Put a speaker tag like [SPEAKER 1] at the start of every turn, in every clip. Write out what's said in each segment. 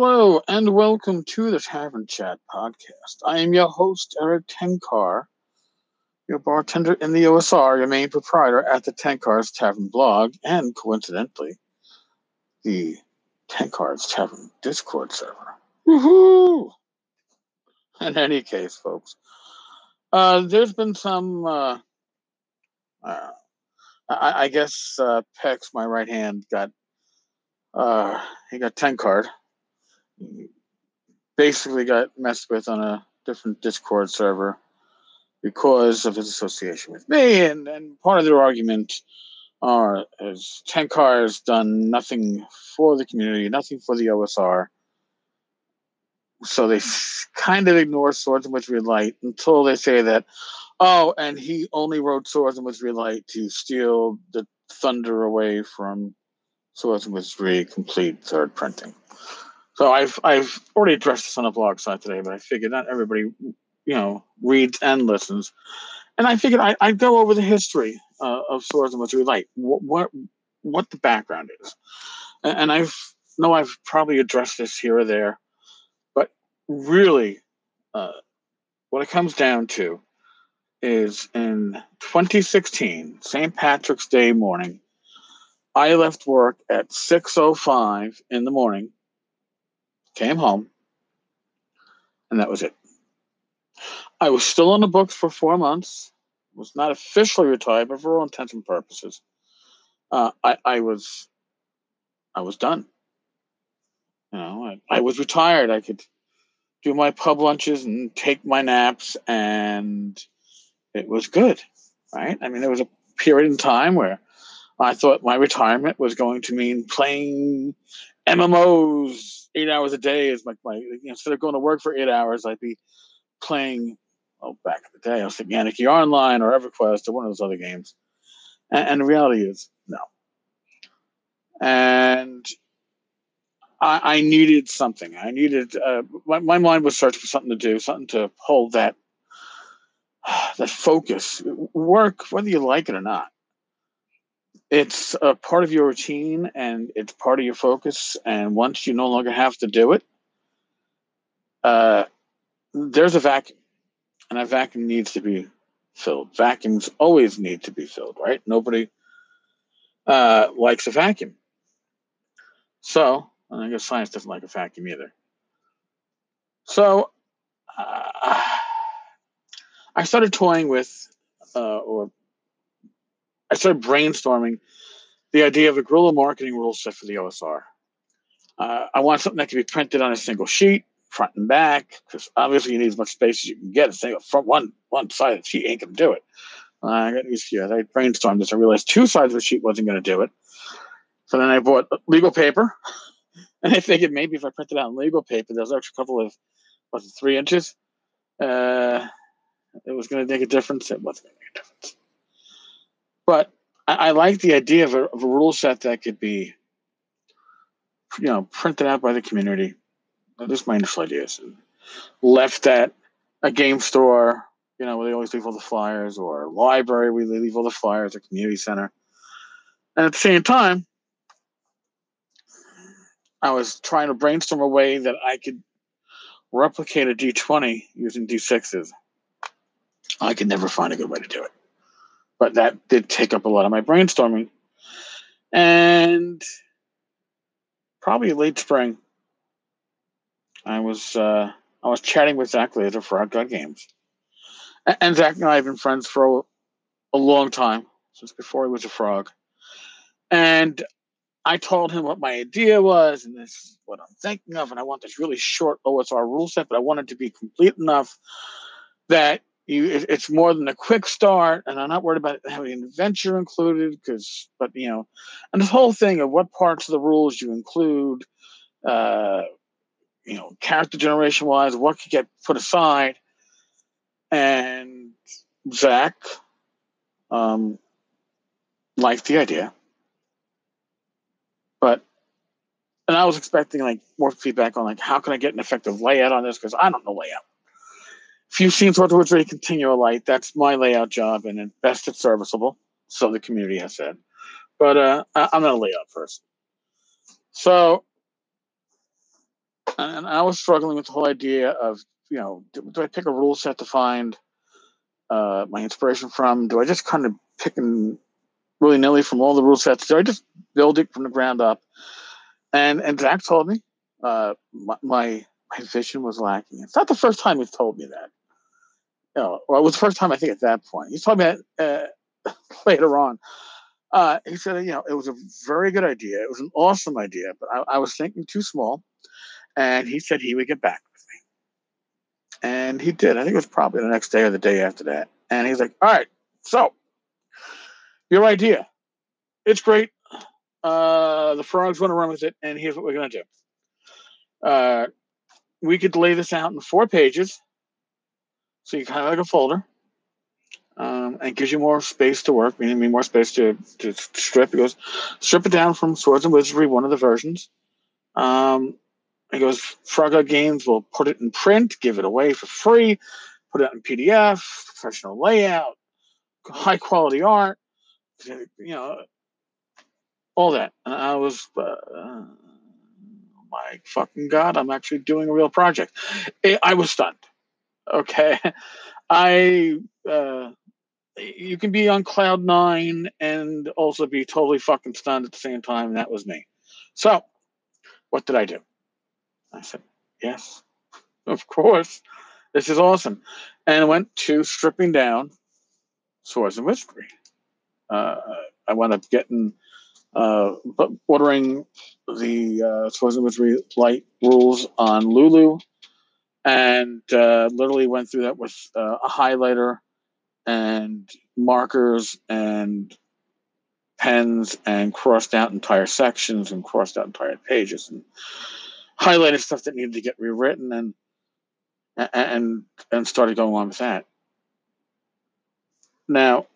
[SPEAKER 1] Hello and welcome to the Tavern Chat podcast. I am your host, Erik Tenkar, your bartender in the OSR, your main proprietor at the Tenkar's Tavern blog, and coincidentally, the Tenkar's Tavern Discord server. Woohoo! In any case, folks, uh, there's been some, uh, uh, I, I, guess, uh, Pex, my right hand, got, uh, he got Tenkard basically got messed with on a different Discord server because of his association with me. And, and part of their argument are is Tenkar has done nothing for the community, nothing for the OSR. So they kind of ignore Swords and Wizardry Light until they say that, oh, and he only wrote Swords and Wizardry Light to steal the thunder away from Swords and Wizardry complete third printing. So I've I've already addressed this on a blog site today, but I figured not everybody, you know, reads and listens, and I figured I, would go over the history uh, of Swords and Wizardry Light, what, what what the background is, and, and I've know I've probably addressed this here or there, but really, uh, what it comes down to is in 2016, St. Patrick's Day morning, I left work at 6:05 in the morning came home, and that was it. I was still on the books for four months, was not officially retired, but for all intents and purposes, uh, I, I was I was done. You know, I, I was retired. I could do my pub lunches and take my naps, and it was good, right? I mean, there was a period in time where I thought my retirement was going to mean playing MMOs eight hours a day is like my, you know, instead of going to work for eight hours, I'd be playing. Oh, back in the day, I was thinking Anarchy Online or EverQuest or one of those other games. And, and the reality is, no. And I, I needed something. I needed uh, my, my mind was searching for something to do, something to hold that that focus. Work, whether you like it or not it's a part of your routine and it's part of your focus. And once you no longer have to do it, uh, there's a vacuum, and a vacuum needs to be filled. Vacuums always need to be filled, right? Nobody uh, likes a vacuum. So, I guess science doesn't like a vacuum either. So, uh, I started toying with, uh, or I started brainstorming the idea of a guerrilla marketing rule set for the OSR. Uh, I want something that can be printed on a single sheet, front and back, because obviously you need as much space as you can get. Say front one one side of the sheet ain't gonna do it. Uh, I got news for you. I brainstormed this. I realized two sides of the sheet wasn't gonna do it. So then I bought legal paper, and I figured maybe if I printed out legal paper, there's actually a couple of was it three inches. Uh, it was to make a difference. It wasn't to make a difference. But I, I like the idea of a, of a rule set that could be, you know, printed out by the community. Those my initial ideas. Left at a game store, you know, where they always leave all the flyers, or library where they leave all the flyers, or community center. And at the same time, I was trying to brainstorm a way that I could replicate a D20 using D6s. I could never find a good way to do it but that did take up a lot of my brainstorming. And probably late spring, I was uh, I was chatting with Zach Glazar Frog God Games, and Zach and I have been friends for a, a long time since before he was a frog. And I told him what my idea was, and this is what I'm thinking of, and I want this really short OSR rule set, but I want it to be complete enough that you it's more than a quick start and i'm not worried about having an adventure included because but you know and this whole thing of what parts of the rules you include uh you know character generation wise what could get put aside and zach um liked the idea. But and i was expecting like more feedback on like how can i get an effective layout on this? Because i don't know layout few scenes where towards continue a light. That's my layout job, and at best it's serviceable. So the community has said. But uh, I'm not a layout person. So and I was struggling with the whole idea of, you know, do, do I pick a rule set to find uh, my inspiration from? Do I just kind of pick and willy nilly from all the rule sets? Do I just build it from the ground up? And and Zach told me uh, my, my my vision was lacking. It's not the first time he's told me that. You know, well, it was the first time I think at that point. He told me that uh, later on. Uh, he said, you know, it was a very good idea. It was an awesome idea, but I, I was thinking too small. And he said he would get back with me. And he did. I think it was probably the next day or the day after that. And he's like, all right, so your idea, it's great. Uh, the frogs want to run with it, and here's what we're going to do. Uh, we could lay this out in four pages. So you kind of like a folder. Um, and gives you more space to work, meaning more space to, to strip. It goes, strip it down from Swords and Wizardry, one of the versions. Um, it goes, Frog Games will put it in print, give it away for free, put it in PDF, professional layout, high quality art, you know, all that. And I was, uh, my fucking god, I'm actually doing a real project. I was stunned. Okay, I uh, you can be on cloud nine and also be totally fucking stunned at the same time. That was me. So, what did I do? I said, yes, of course. This is awesome. And I went to stripping down Swords and Wizardry. Uh, I wound up getting uh, ordering the uh, Swords and Wizardry light rules on Lulu, and uh, literally went through that with uh, a highlighter and markers and pens and crossed out entire sections and crossed out entire pages and highlighted stuff that needed to get rewritten and and and started going on with that. Now,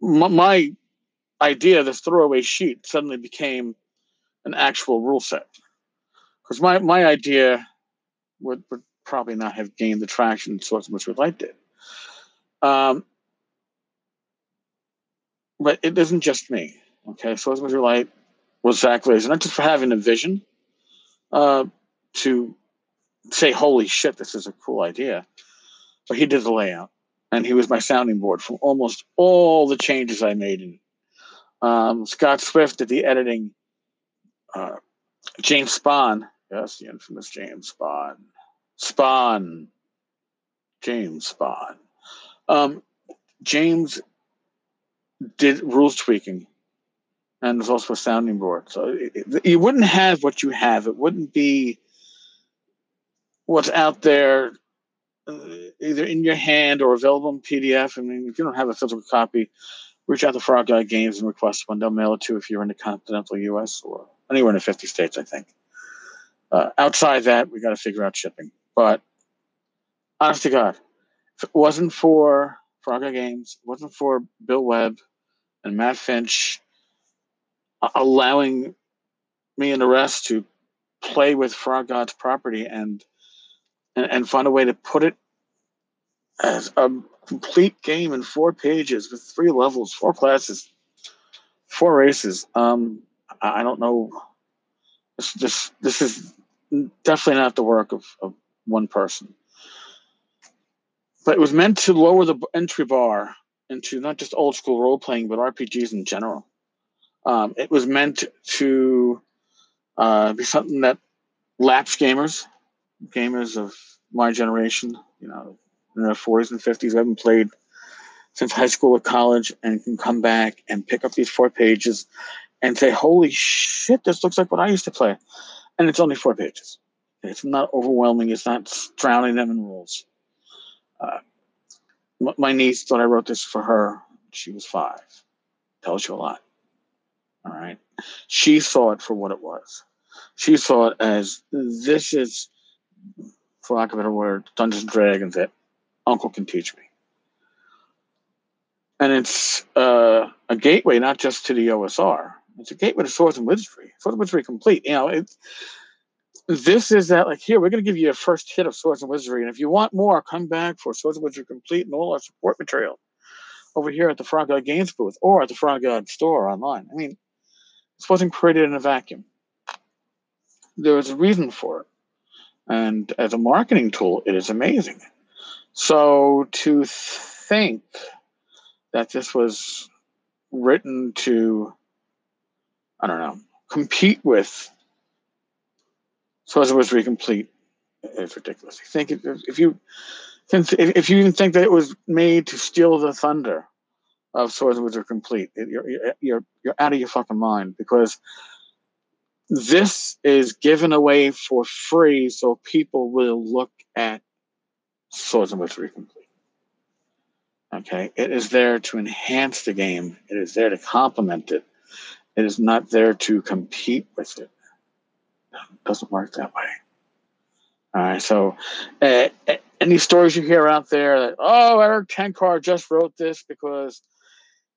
[SPEAKER 1] my idea, this throwaway sheet, suddenly became an actual rule set. Because my, my idea would, would probably not have gained the traction Swords which Light did. Um, but it isn't just me. Okay, so as Swords which Light was Zach Glazar, not just for having a vision uh, to say, holy shit, this is a cool idea, but he did the layout. And he was my sounding board for almost all the changes I made in um, Scott Swift did the editing. Uh, James Spahn, yes, the infamous James Spahn. Spahn. James Spahn. Um, James did rules tweaking and was also a sounding board. So you wouldn't have what you have. It wouldn't be what's out there uh, either in your hand or available in PDF. I mean, if you don't have a physical copy, reach out to Frog God Games and request one. They'll mail it to you if you're in the continental U.S. or anywhere in the 50 states, I think. Uh, outside that, we got to figure out shipping. But honest to God, if it wasn't for Frog Games, it wasn't for Bill Webb and Matt Finch allowing me and the rest to play with Frog God's property and, and and find a way to put it as a complete game in four pages with three levels, four classes, four races. Um, I don't know. This this this is definitely not the work of, of one person. But it was meant to lower the entry bar into not just old school role playing, but RPGs in general. Um, it was meant to uh, be something that lapsed gamers, gamers of my generation, you know, in their 40s and 50s who haven't played since high school or college and can come back and pick up these four pages and say, holy shit, this looks like what I used to play. And it's only four pages. It's not overwhelming. It's not drowning them in rules. Uh, my niece thought I wrote this for her. She was five. Tells you a lot. All right. She saw it for what it was. She saw it as this is, for lack of a better word, Dungeons and Dragons that uncle can teach me. And it's uh, a gateway not just to the OSR. It's a gateway to Swords and Wizardry. Swords and Wizardry complete. You know, it's this is that like here we're going to give you a first hit of Swords and Wizardry, and if you want more, come back for Swords and Wizardry complete and all our support material over here at the Frog God Games booth or at the Frog God store online. I mean, this wasn't created in a vacuum. There was a reason for it. And as a marketing tool, it is amazing. So to think that this was written to, I don't know, compete with And Wizardry Complete is ridiculous. Think if you if you even think that it was made to steal the thunder of Swords and Wizardry Complete, you're you're you're out of your fucking mind because this is given away for free so people will look at Swords and Wizardry Complete. Okay, it is there to enhance the game. It is there to complement it. It is not there to compete with it. Doesn't work that way. All right, so uh, any stories you hear out there that oh Erik Tenkar just wrote this because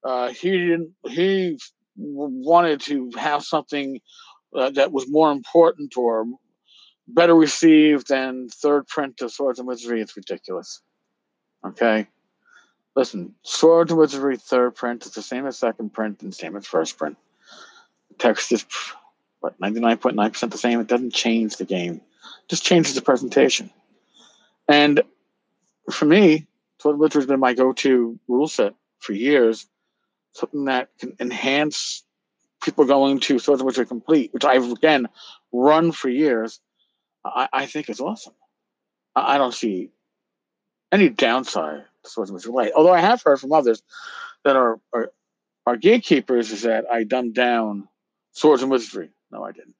[SPEAKER 1] uh, he didn't he wanted to have something uh, that was more important or better received than third print of Swords and Wizardry. It's ridiculous. Okay, listen, Swords and Wizardry third print is the same as second print and same as first print. The text is nine percent the same. It doesn't change the game; just changes the presentation. And for me, and Wizardry has been my go to rule set for years. Something that can enhance people going to Swords and Wizardry Complete, which I've again run for years. I, I think is awesome. I, I don't see any downside to Swords and Wizardry Light. Although I have heard from others that are, are are gatekeepers is that I dumbed down Swords and Wizardry. No, I didn't.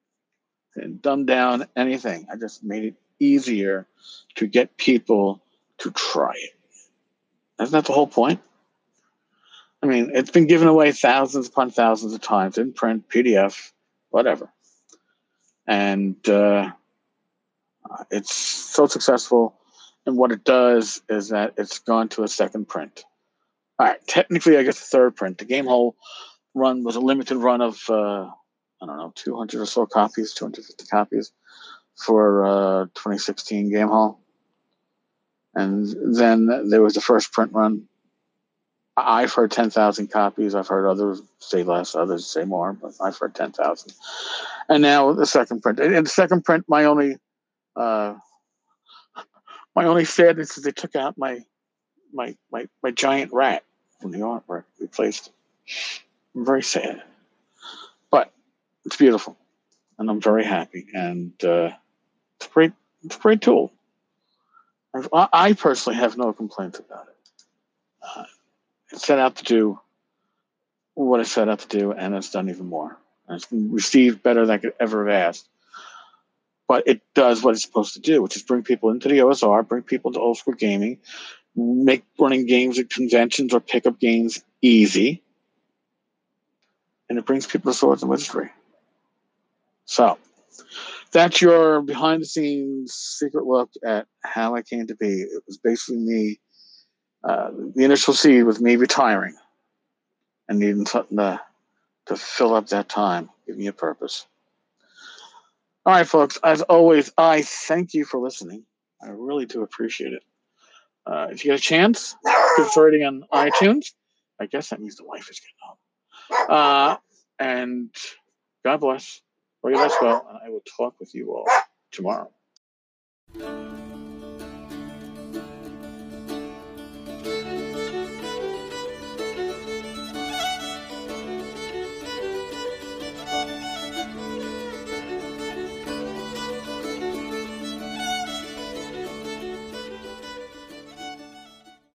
[SPEAKER 1] I didn't dumb down anything. I just made it easier to get people to try it. Isn't that the whole point? I mean, it's been given away thousands upon thousands of times in print, PDF, whatever. And uh, it's so successful. And what it does is that it's gone to a second print. All right, technically, I guess a third print. The Gamehole run was a limited run of, uh, I don't know, 200 or so copies, 250 copies for uh, 2016 Gamehole. And then there was the first print run. I've heard 10,000 copies. I've heard others say less, others say more, but I've heard 10,000. And now the second print. In the second print, my only uh, my only sadness is they took out my my my my giant rat from the artwork. Replaced it. I'm very sad, it's beautiful, and I'm very happy. And uh, it's a great, it's a great tool. I, I personally have no complaints about it. Uh, it set out to do what it set out to do, and it's done even more. And it's received better than I could ever have asked. But it does what it's supposed to do, which is bring people into the OSR, bring people to old school gaming, make running games at conventions or pickup games easy, and it brings people to Swords and Wizardry. So that's your behind the scenes secret look at how I came to be. It was basically me. Uh, the initial seed was me retiring and needing something to, to fill up that time, give me a purpose. All right, folks. As always, I thank you for listening. I really do appreciate it. Uh, if you get a chance, give a rating on iTunes. I guess that means the wife is getting home. Uh, and God bless. Fare you well, and I will talk with you all tomorrow.